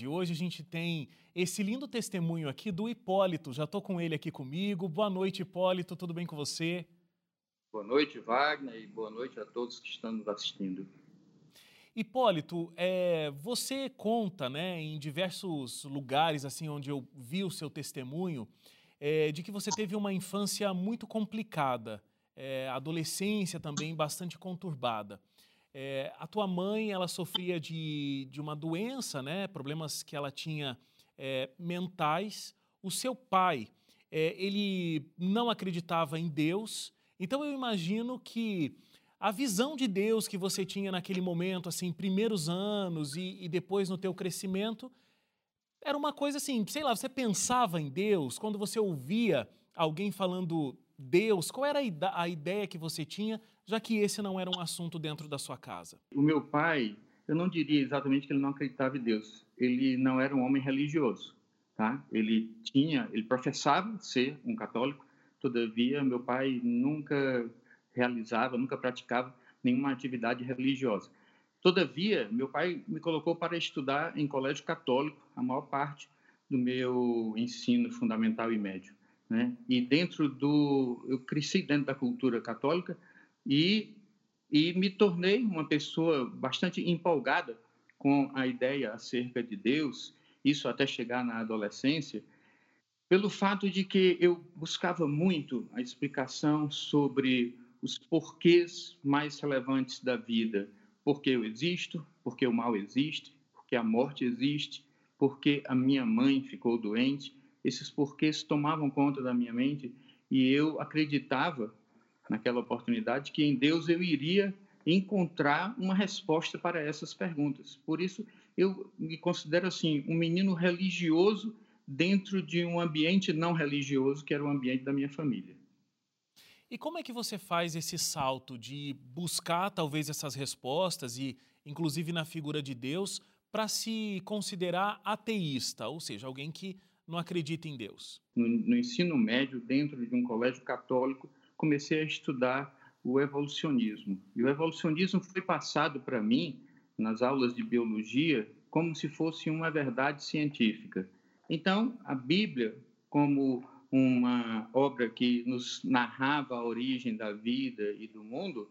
De hoje a gente tem esse lindo testemunho aqui do Hipólito. Já estou com ele aqui comigo. Boa noite, Hipólito. Tudo bem com você? Boa noite, Wagner, e boa noite a todos que estão nos assistindo. Hipólito, é, você conta, né, em diversos lugares assim onde eu vi o seu testemunho, é, de que você teve uma infância muito complicada, é, adolescência também bastante conturbada. É, a tua mãe, ela sofria de, de uma doença, né? Problemas que ela tinha é, mentais. O seu pai, é, ele não acreditava em Deus. Então eu imagino que a visão de Deus que você tinha naquele momento, assim, primeiros anos e, e depois no teu crescimento, era uma coisa assim, sei lá, você pensava em Deus quando você ouvia alguém falando Deus, qual era a ideia que você tinha já que esse não era um assunto dentro da sua casa? O meu pai, eu não diria exatamente que ele não acreditava em Deus. Ele não era um homem religioso, tá? Ele tinha, ele professava ser um católico. Todavia, meu pai nunca realizava, nunca praticava nenhuma atividade religiosa. Todavia, meu pai me colocou para estudar em colégio católico a maior parte do meu ensino fundamental e médio, né? E dentro do, eu cresci dentro da cultura católica e, e me tornei uma pessoa bastante empolgada com a ideia acerca de Deus, isso até chegar na adolescência, pelo fato de que eu buscava muito a explicação sobre os porquês mais relevantes da vida. Por que eu existo, por que o mal existe, por que a morte existe, por que a minha mãe ficou doente. Esses porquês tomavam conta da minha mente e eu acreditava naquela oportunidade que em Deus eu iria encontrar uma resposta para essas perguntas. Por isso, eu me considero assim um menino religioso dentro de um ambiente não religioso, que era o ambiente da minha família. E como é que você faz esse salto de buscar talvez essas respostas e inclusive na figura de Deus para se considerar ateísta, ou seja, alguém que não acredita em Deus? No, no ensino médio, dentro de um colégio católico, comecei a estudar o evolucionismo. E o evolucionismo foi passado para mim, nas aulas de biologia, como se fosse uma verdade científica. Então, a Bíblia, como uma obra que nos narrava a origem da vida e do mundo,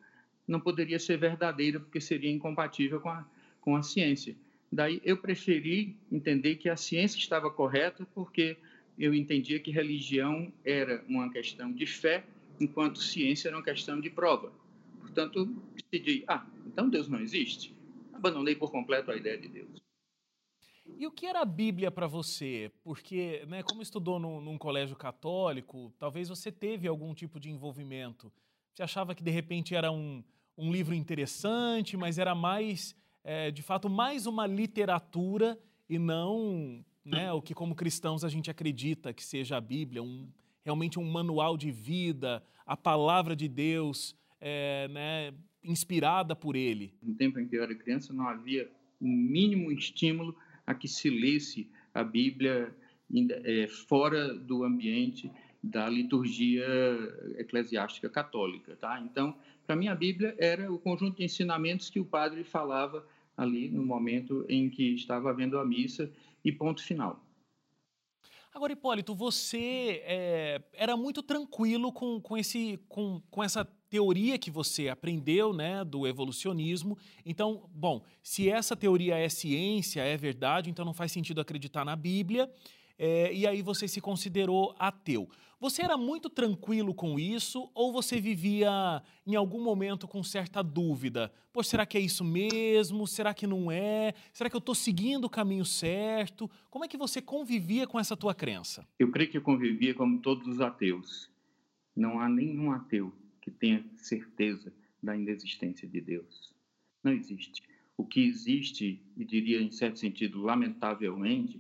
não poderia ser verdadeira porque seria incompatível com a, com a ciência. Daí eu preferi entender que a ciência estava correta porque eu entendia que religião era uma questão de fé enquanto ciência era uma questão de prova. Portanto, decidi, ah, então Deus não existe. Abandonei por completo a ideia de Deus. E o que era a Bíblia para você? Porque, né, como estudou num, num, colégio católico, talvez você teve algum tipo de envolvimento. Você achava que de repente era um, um livro interessante, mas era mais, é, de fato, mais uma literatura e não né, o que, como cristãos, a gente acredita que seja a Bíblia, um, realmente um manual de vida, a palavra de Deus, é, né, inspirada por ele. No tempo em que eu era criança, não havia o mínimo estímulo a que se lesse a Bíblia é, fora do ambiente da liturgia eclesiástica católica, tá? Então, para mim a Bíblia era o conjunto de ensinamentos que o padre falava ali no momento em que estava havendo a missa e ponto final. Agora, Hipólito, você é, era muito tranquilo com, com, esse, com, com essa teoria que você aprendeu, né, do evolucionismo. Então, bom, se essa teoria é ciência, é verdade, então não faz sentido acreditar na Bíblia é, e aí você se considerou ateu. Você era muito tranquilo com isso ou você vivia em algum momento com certa dúvida? Pô, será que é isso mesmo? Será que não é? Será que eu estou seguindo o caminho certo? Como é que você convivia com essa tua crença? Eu creio que eu convivia como todos os ateus. Não há nenhum ateu que tenha certeza da inexistência de Deus. Não existe. O que existe, e diria em certo sentido, lamentavelmente,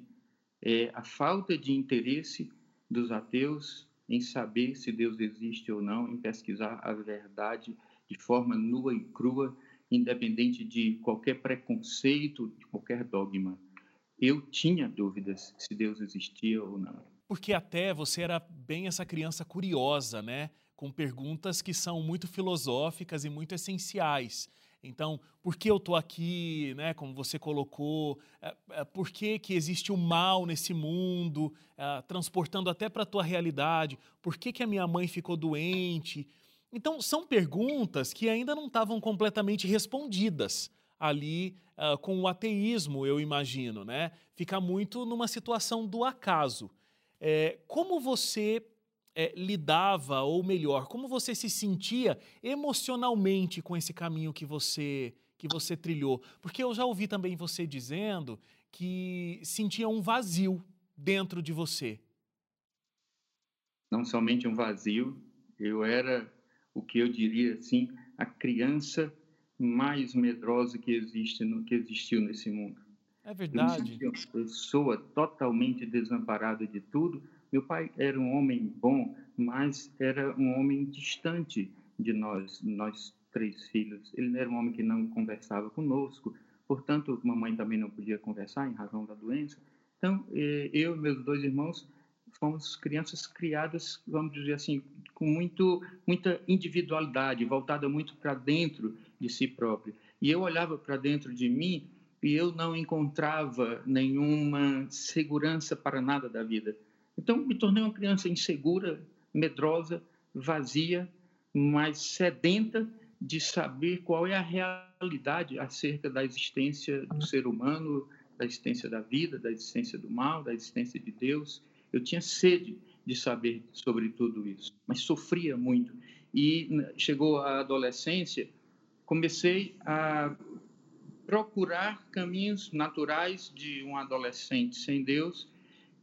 é a falta de interesse dos ateus em saber se Deus existe ou não, em pesquisar a verdade de forma nua e crua, independente de qualquer preconceito, de qualquer dogma. Eu tinha dúvidas se Deus existia ou não. Porque até você era bem essa criança curiosa, né? Com perguntas que são muito filosóficas e muito essenciais. Então, por que eu estou aqui, né, como você colocou? É, é, por que, que existe o mal nesse mundo, é, transportando até para a tua realidade? Por que, que a minha mãe ficou doente? Então, são perguntas que ainda não estavam completamente respondidas ali com o ateísmo, eu imagino, né? Fica muito numa situação do acaso. Como você é, lidava, ou melhor, como você se sentia emocionalmente com esse caminho que você que você trilhou? Porque eu já ouvi também você dizendo que sentia um vazio dentro de você. Não somente um vazio, eu era o que eu diria assim, a criança mais medrosa que existe no que existiu nesse mundo. É verdade. Eu uma pessoa totalmente desamparada de tudo. Meu pai era um homem bom, mas era um homem distante de nós, nós três filhos. Ele era um homem que não conversava conosco, portanto, mamãe também não podia conversar em razão da doença. Então, eh, eu e meus dois irmãos fomos crianças criadas, vamos dizer assim, com muito, muita individualidade, voltada muito para dentro de si próprio. E eu olhava para dentro de mim e eu não encontrava nenhuma segurança para nada da vida. Então, me tornei uma criança insegura, medrosa, vazia, mas sedenta de saber qual é a realidade acerca da existência do ser humano, da existência da vida, da existência do mal, da existência de Deus. Eu tinha sede de saber sobre tudo isso, mas sofria muito. E chegou a adolescência, comecei a procurar caminhos naturais de um adolescente sem Deus,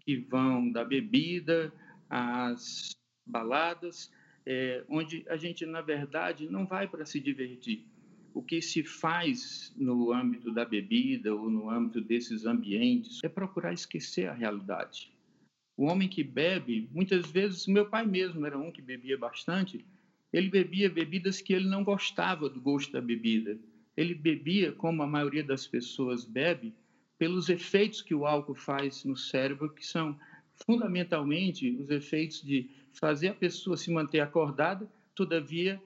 que vão da bebida às baladas, é, onde a gente, na verdade, não vai para se divertir. O que se faz no âmbito da bebida ou no âmbito desses ambientes é procurar esquecer a realidade. O homem que bebe, muitas vezes, meu pai mesmo era um que bebia bastante, ele bebia bebidas que ele não gostava do gosto da bebida. Ele bebia, como a maioria das pessoas bebe, pelos efeitos que o álcool faz no cérebro, que são fundamentalmente os efeitos de fazer a pessoa se manter acordada, todavia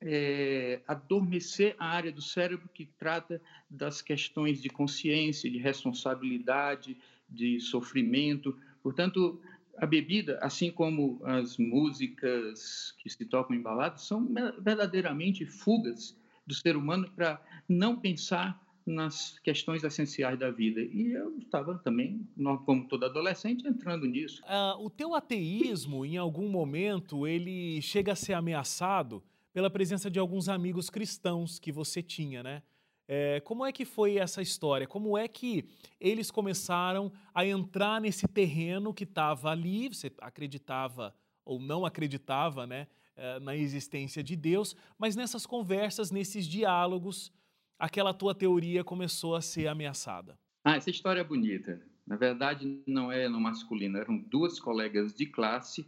é, adormecer a área do cérebro que trata das questões de consciência, de responsabilidade, de sofrimento. Portanto, a bebida, assim como as músicas que se tocam em baladas, são verdadeiramente fugas do ser humano para não pensar nas questões essenciais da vida. E eu estava também, como todo adolescente, entrando nisso. Uh, o teu ateísmo, em algum momento, ele chega a ser ameaçado pela presença de alguns amigos cristãos que você tinha, né? É, como é que foi essa história? Como é que eles começaram a entrar nesse terreno que estava ali? Você acreditava ou não acreditava, né, é, na existência de Deus? Mas nessas conversas, nesses diálogos, aquela tua teoria começou a ser ameaçada. Ah, essa história é bonita. Na verdade, não é no masculino. Eram duas colegas de classe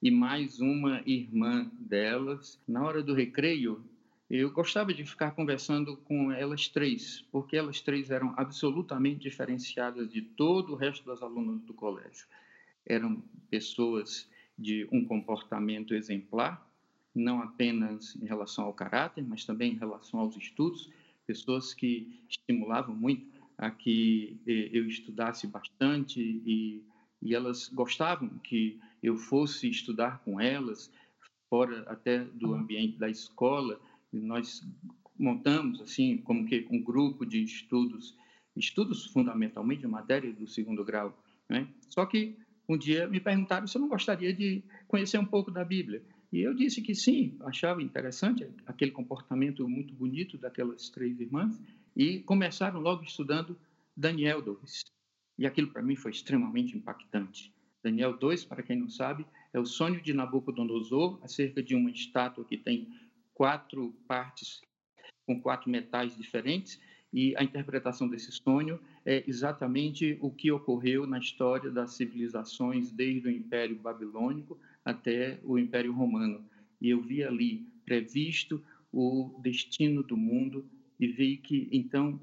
e mais uma irmã delas. Na hora do recreio, eu gostava de ficar conversando com elas três, porque elas três eram absolutamente diferenciadas de todo o resto das alunas do colégio. Eram pessoas de um comportamento exemplar, não apenas em relação ao caráter, mas também em relação aos estudos, pessoas que estimulavam muito a que eh, eu estudasse bastante e, e elas gostavam que eu fosse estudar com elas, fora até do ambiente da escola, nós montamos assim como que um grupo de estudos, estudos fundamentalmente de matéria do segundo grau, né? Só que um dia me perguntaram se eu não gostaria de conhecer um pouco da Bíblia. E eu disse que sim, achava interessante aquele comportamento muito bonito daquelas três irmãs e começaram logo estudando Daniel 2. E aquilo para mim foi extremamente impactante. Daniel 2, para quem não sabe, é o sonho de Nabucodonosor acerca de uma estátua que tem quatro partes com quatro metais diferentes e a interpretação desse sonho é exatamente o que ocorreu na história das civilizações desde o Império Babilônico até o Império Romano. E eu vi ali previsto o destino do mundo e vi que então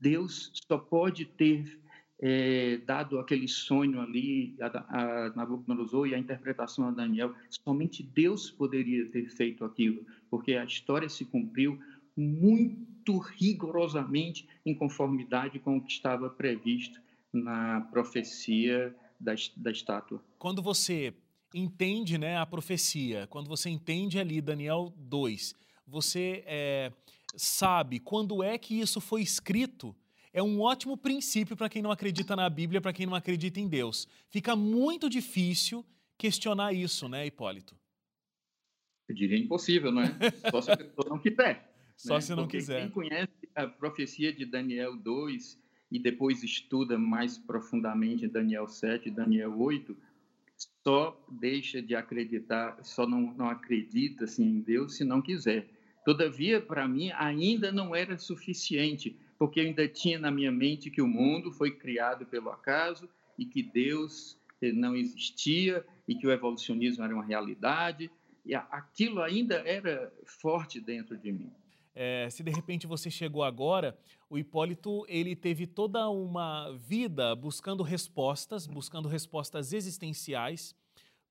Deus só pode ter é, dado aquele sonho ali a, a Nabucodonosor e a interpretação a Daniel, somente Deus poderia ter feito aquilo, porque a história se cumpriu muito rigorosamente em conformidade com o que estava previsto na profecia da, da estátua. Quando você entende né, a profecia, quando você entende ali Daniel 2, você é, sabe quando é que isso foi escrito, é um ótimo princípio para quem não acredita na Bíblia, para quem não acredita em Deus. Fica muito difícil questionar isso, né, Hipólito? Eu diria impossível, não é? Só se a pessoa não quiser. Só né? se não Porque quiser. Quem conhece a profecia de Daniel 2 e depois estuda mais profundamente Daniel 7 e Daniel 8, só deixa de acreditar, só não, não acredita assim, em Deus se não quiser. Todavia, para mim, ainda não era suficiente, porque ainda tinha na minha mente que o mundo foi criado pelo acaso e que Deus eh, não existia e que o evolucionismo era uma realidade. E aquilo ainda era forte dentro de mim. É, se de repente você chegou agora, o Hipólito ele teve toda uma vida buscando respostas, buscando respostas existenciais.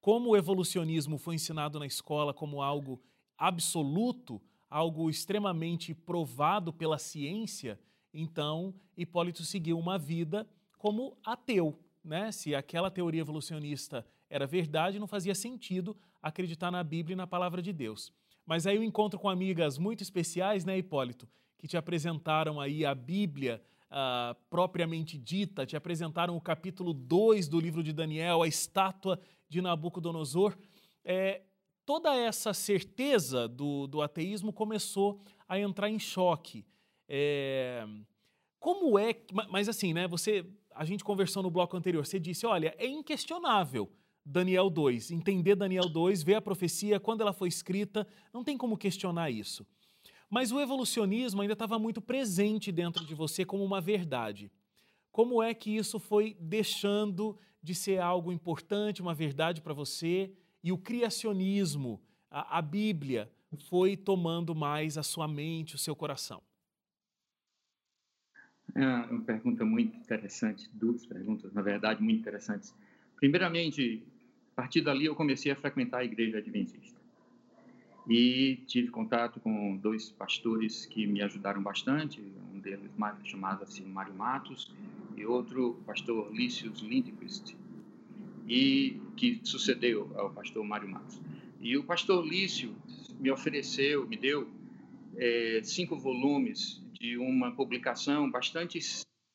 Como o evolucionismo foi ensinado na escola como algo absoluto, algo extremamente provado pela ciência, então Hipólito seguiu uma vida como ateu. Né? Se aquela teoria evolucionista era verdade, não fazia sentido acreditar na Bíblia e na palavra de Deus. Mas aí o encontro com amigas muito especiais, né, Hipólito, que te apresentaram aí a Bíblia uh, propriamente dita, te apresentaram o capítulo 2 do livro de Daniel, a estátua de Nabucodonosor. É, toda essa certeza do, do ateísmo começou a entrar em choque. É, como é, mas assim, né, você, a gente conversou no bloco anterior, você disse, olha, é inquestionável Daniel 2, entender Daniel 2, ver a profecia, quando ela foi escrita, não tem como questionar isso. Mas o evolucionismo ainda estava muito presente dentro de você como uma verdade. Como é que isso foi deixando de ser algo importante, uma verdade para você? e o criacionismo, a, a Bíblia, foi tomando mais a sua mente, o seu coração? É uma pergunta muito interessante, duas perguntas, na verdade, muito interessantes. Primeiramente, a partir dali eu comecei a frequentar a igreja adventista. E tive contato com dois pastores que me ajudaram bastante, um deles chamado-se Mário Matos e outro, pastor Lícius Lindquist e que sucedeu ao pastor Mário Matos. E o pastor Lício me ofereceu, me deu é, cinco volumes de uma publicação bastante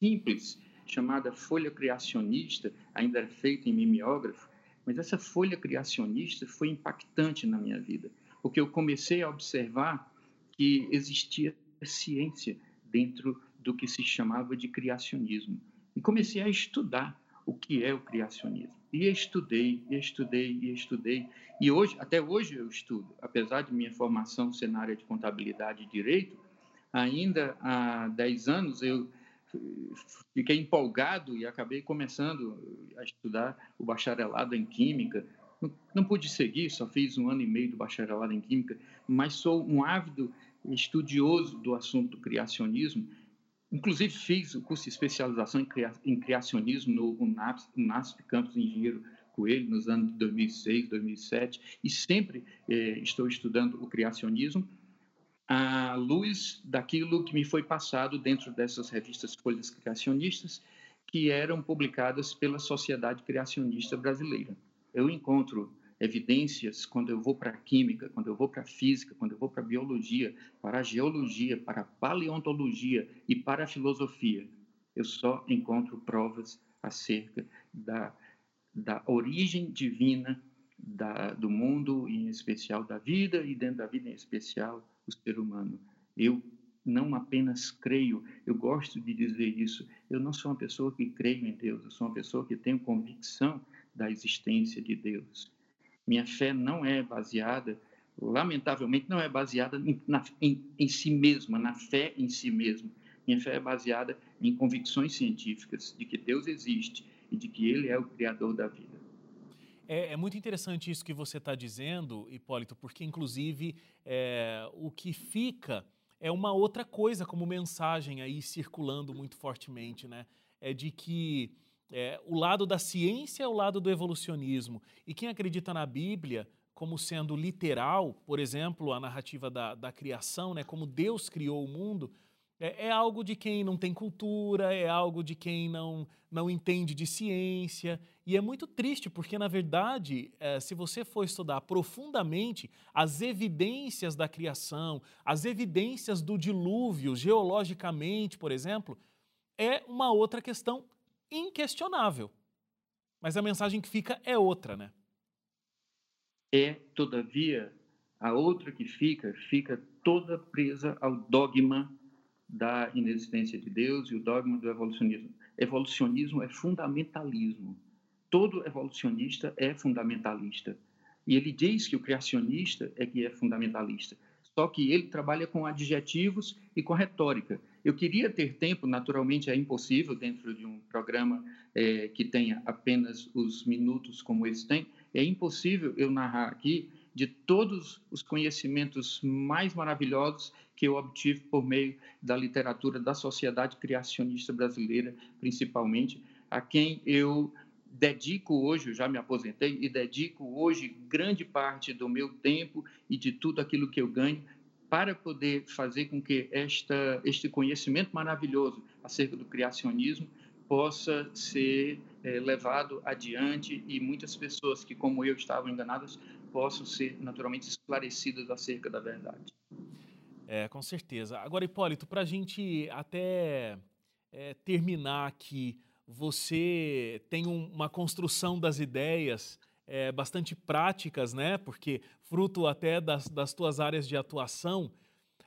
simples chamada Folha Criacionista, ainda feita em mimeógrafo, mas essa folha criacionista foi impactante na minha vida, porque eu comecei a observar que existia ciência dentro do que se chamava de criacionismo. E comecei a estudar o que é o criacionismo. E estudei, e estudei, e estudei. E hoje, até hoje eu estudo, apesar de minha formação ser na área de contabilidade e direito, ainda há 10 anos eu fiquei empolgado e acabei começando a estudar o bacharelado em Química. Não, não pude seguir, só fiz um ano e meio do bacharelado em Química, mas sou um ávido estudioso do assunto do criacionismo Inclusive, fiz o curso de especialização em, criacionismo no UNASP, UNASP Campus Engenheiro Coelho, nos anos de 2006, 2007, e sempre eh, estou estudando o criacionismo à luz daquilo que me foi passado dentro dessas revistas folhas criacionistas, que eram publicadas pela Sociedade Criacionista Brasileira. Eu encontro evidências quando eu vou para a química, quando eu vou para a física, quando eu vou para a biologia, para a geologia, para a paleontologia e para a filosofia. Eu só encontro provas acerca da, da origem divina da, do mundo, em especial da vida, e dentro da vida, em especial, o ser humano. Eu não apenas creio, eu gosto de dizer isso, eu não sou uma pessoa que creio em Deus, eu sou uma pessoa que tenho convicção da existência de Deus. Minha fé não é baseada, lamentavelmente, não é baseada em, na, em, em si mesma, na fé em si mesma. Minha fé é baseada em convicções científicas de que Deus existe e de que Ele é o Criador da vida. É, é muito interessante isso que você está dizendo, Hipólito, porque, inclusive, é, o que fica é uma outra coisa como mensagem aí circulando muito fortemente, né? É de que é, o lado da ciência é o lado do evolucionismo. E quem acredita na Bíblia como sendo literal, por exemplo, a narrativa da, da criação, né, como Deus criou o mundo, É, é, algo de quem não tem cultura, é algo de quem não, não entende de ciência. E é muito triste, porque, na verdade, é, se você for estudar profundamente as evidências da criação, as evidências do dilúvio, geologicamente, por exemplo, é uma outra questão inquestionável. Mas a mensagem que fica é outra, né? É, todavia, a outra que fica, fica toda presa ao dogma da inexistência de Deus e o dogma do evolucionismo. Evolucionismo é fundamentalismo. Todo evolucionista é fundamentalista. E ele diz que o criacionista é que é fundamentalista. Só que ele trabalha com adjetivos e com retórica. Eu queria ter tempo, naturalmente é impossível dentro de um programa é, que tenha apenas os minutos como esse tem, é impossível eu narrar aqui de todos os conhecimentos mais maravilhosos que eu obtive por meio da literatura da sociedade criacionista brasileira, principalmente, a quem eu dedico hoje, eu já me aposentei, e dedico hoje grande parte do meu tempo e de tudo aquilo que eu ganho para poder fazer com que esta, este conhecimento maravilhoso acerca do criacionismo possa ser é, levado adiante e muitas pessoas que, como eu, estavam enganadas, possam ser naturalmente esclarecidas acerca da verdade. É, com certeza. Agora, Hipólito, para a gente até é, terminar aqui, você tem um, uma construção das ideias é, bastante práticas, né? Porque fruto até das, das tuas áreas de atuação.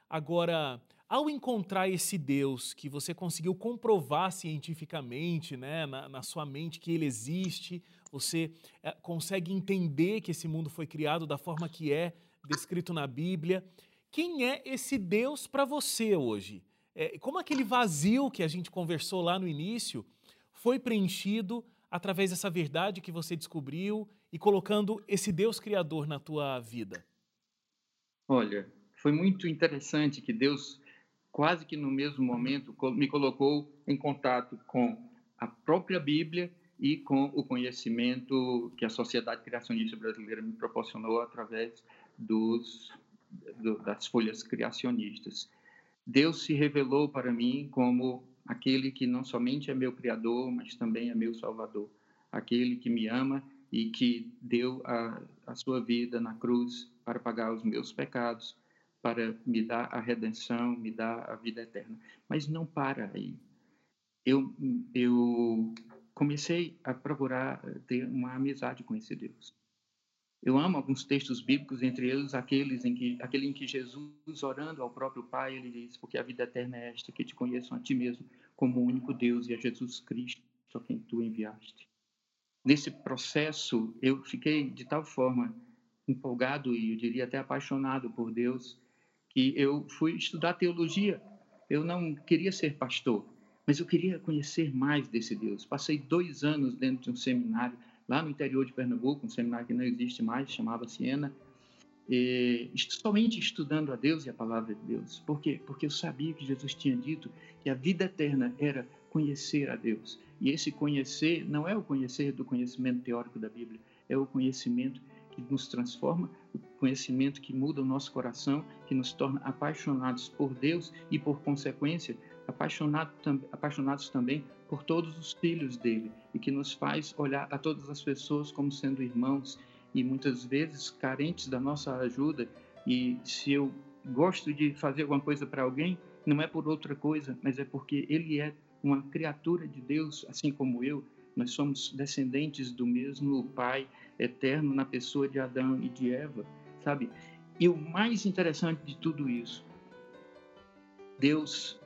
Agora, ao encontrar esse Deus que você conseguiu comprovar cientificamente, né, na, na sua mente que ele existe, você é, consegue entender que esse mundo foi criado da forma que é descrito na Bíblia. Quem é esse Deus para você hoje? É, como aquele vazio que a gente conversou lá no início foi preenchido através dessa verdade que você descobriu e colocando esse Deus criador na tua vida? Olha, foi muito interessante que Deus, quase que no mesmo momento, me colocou em contato com a própria Bíblia e com o conhecimento que a Sociedade Criacionista Brasileira me proporcionou através dos, do, das folhas criacionistas. Deus se revelou para mim como aquele que não somente é meu Criador, mas também é meu Salvador, aquele que me ama e que deu a, a sua vida na cruz para pagar os meus pecados, para me dar a redenção, me dar a vida eterna. Mas não para aí. Eu, eu comecei a procurar ter uma amizade com esse Deus. Eu amo alguns textos bíblicos, entre eles aqueles em que, aquele em que Jesus, orando ao próprio Pai, ele diz: Porque a vida eterna é esta, que te conheçam a ti mesmo como o único Deus e a Jesus Cristo, a quem tu enviaste. Nesse processo, eu fiquei de tal forma empolgado e eu diria até apaixonado por Deus, que eu fui estudar teologia. Eu não queria ser pastor, mas eu queria conhecer mais desse Deus. Passei dois anos dentro de um seminário lá no interior de Pernambuco, um seminário que não existe mais, chamava Siena, e, somente estudando a Deus e a palavra de Deus. Por quê? Porque eu sabia que Jesus tinha dito que a vida eterna era conhecer a Deus. E esse conhecer não é o conhecer do conhecimento teórico da Bíblia, é o conhecimento que nos transforma, o conhecimento que muda o nosso coração, que nos torna apaixonados por Deus e, por consequência, apaixonado, apaixonados também por todos os filhos dele e que nos faz olhar a todas as pessoas como sendo irmãos e muitas vezes carentes da nossa ajuda. E se eu gosto de fazer alguma coisa para alguém, não é por outra coisa, mas é porque ele é uma criatura de Deus, assim como eu. Nós somos descendentes do mesmo Pai eterno na pessoa de Adão e de Eva, sabe? E o mais interessante de tudo isso, Deus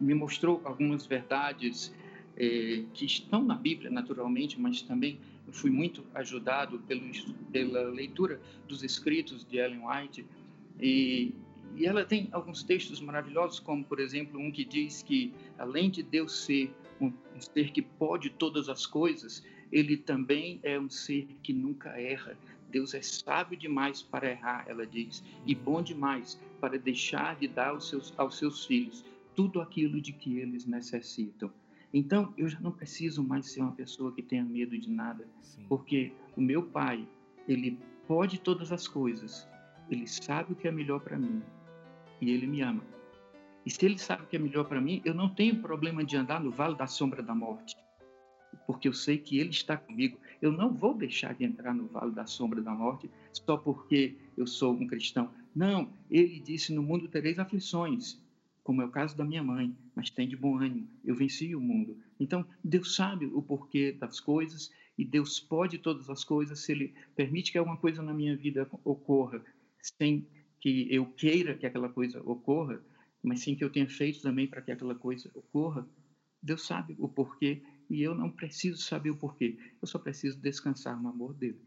me mostrou algumas verdades é, que estão na Bíblia, naturalmente, mas também fui muito ajudado pelo, pela leitura dos escritos de Ellen White. E, e ela tem alguns textos maravilhosos, como, por exemplo, um que diz que, além de Deus ser um, um ser que pode todas as coisas, ele também é um ser que nunca erra. Deus é sábio demais para errar, ela diz, e bom demais para deixar de dar aos seus, aos seus filhos tudo aquilo de que eles necessitam. Então, eu já não preciso mais ser uma pessoa que tenha medo de nada, Sim. porque o meu pai, ele pode todas as coisas, ele sabe o que é melhor para mim e ele me ama. E se ele sabe o que é melhor para mim, eu não tenho problema de andar no vale da sombra da morte, porque eu sei que ele está comigo. Eu não vou deixar de entrar no vale da sombra da morte só porque eu sou um cristão. Não, ele disse: No mundo tereis aflições, como é o caso da minha mãe, mas tem de bom ânimo, eu venci o mundo. Então, Deus sabe o porquê das coisas e Deus pode todas as coisas se Ele permite que alguma coisa na minha vida ocorra sem que eu queira que aquela coisa ocorra, mas sim que eu tenha feito também para que aquela coisa ocorra. Deus sabe o porquê e eu não preciso saber o porquê. Eu só preciso descansar no amor dele.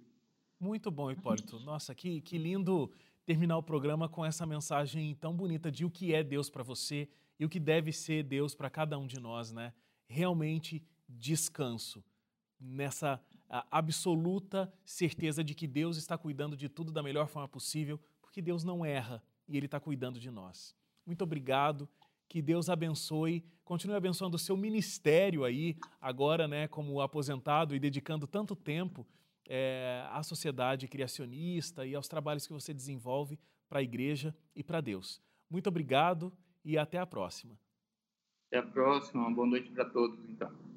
Muito bom, Hipólito. Nossa, que, que lindo terminar o programa com essa mensagem tão bonita de o que é Deus para você e o que deve ser Deus para cada um de nós, né? Realmente descanso nessa absoluta certeza de que Deus está cuidando de tudo da melhor forma possível, porque Deus não erra e Ele está cuidando de nós. Muito obrigado. Que Deus abençoe, continue abençoando o seu ministério aí, agora, né, como aposentado e dedicando tanto tempo é, à sociedade criacionista e aos trabalhos que você desenvolve para a igreja e para Deus. Muito obrigado e até a próxima. Até a próxima. Uma boa noite para todos, então.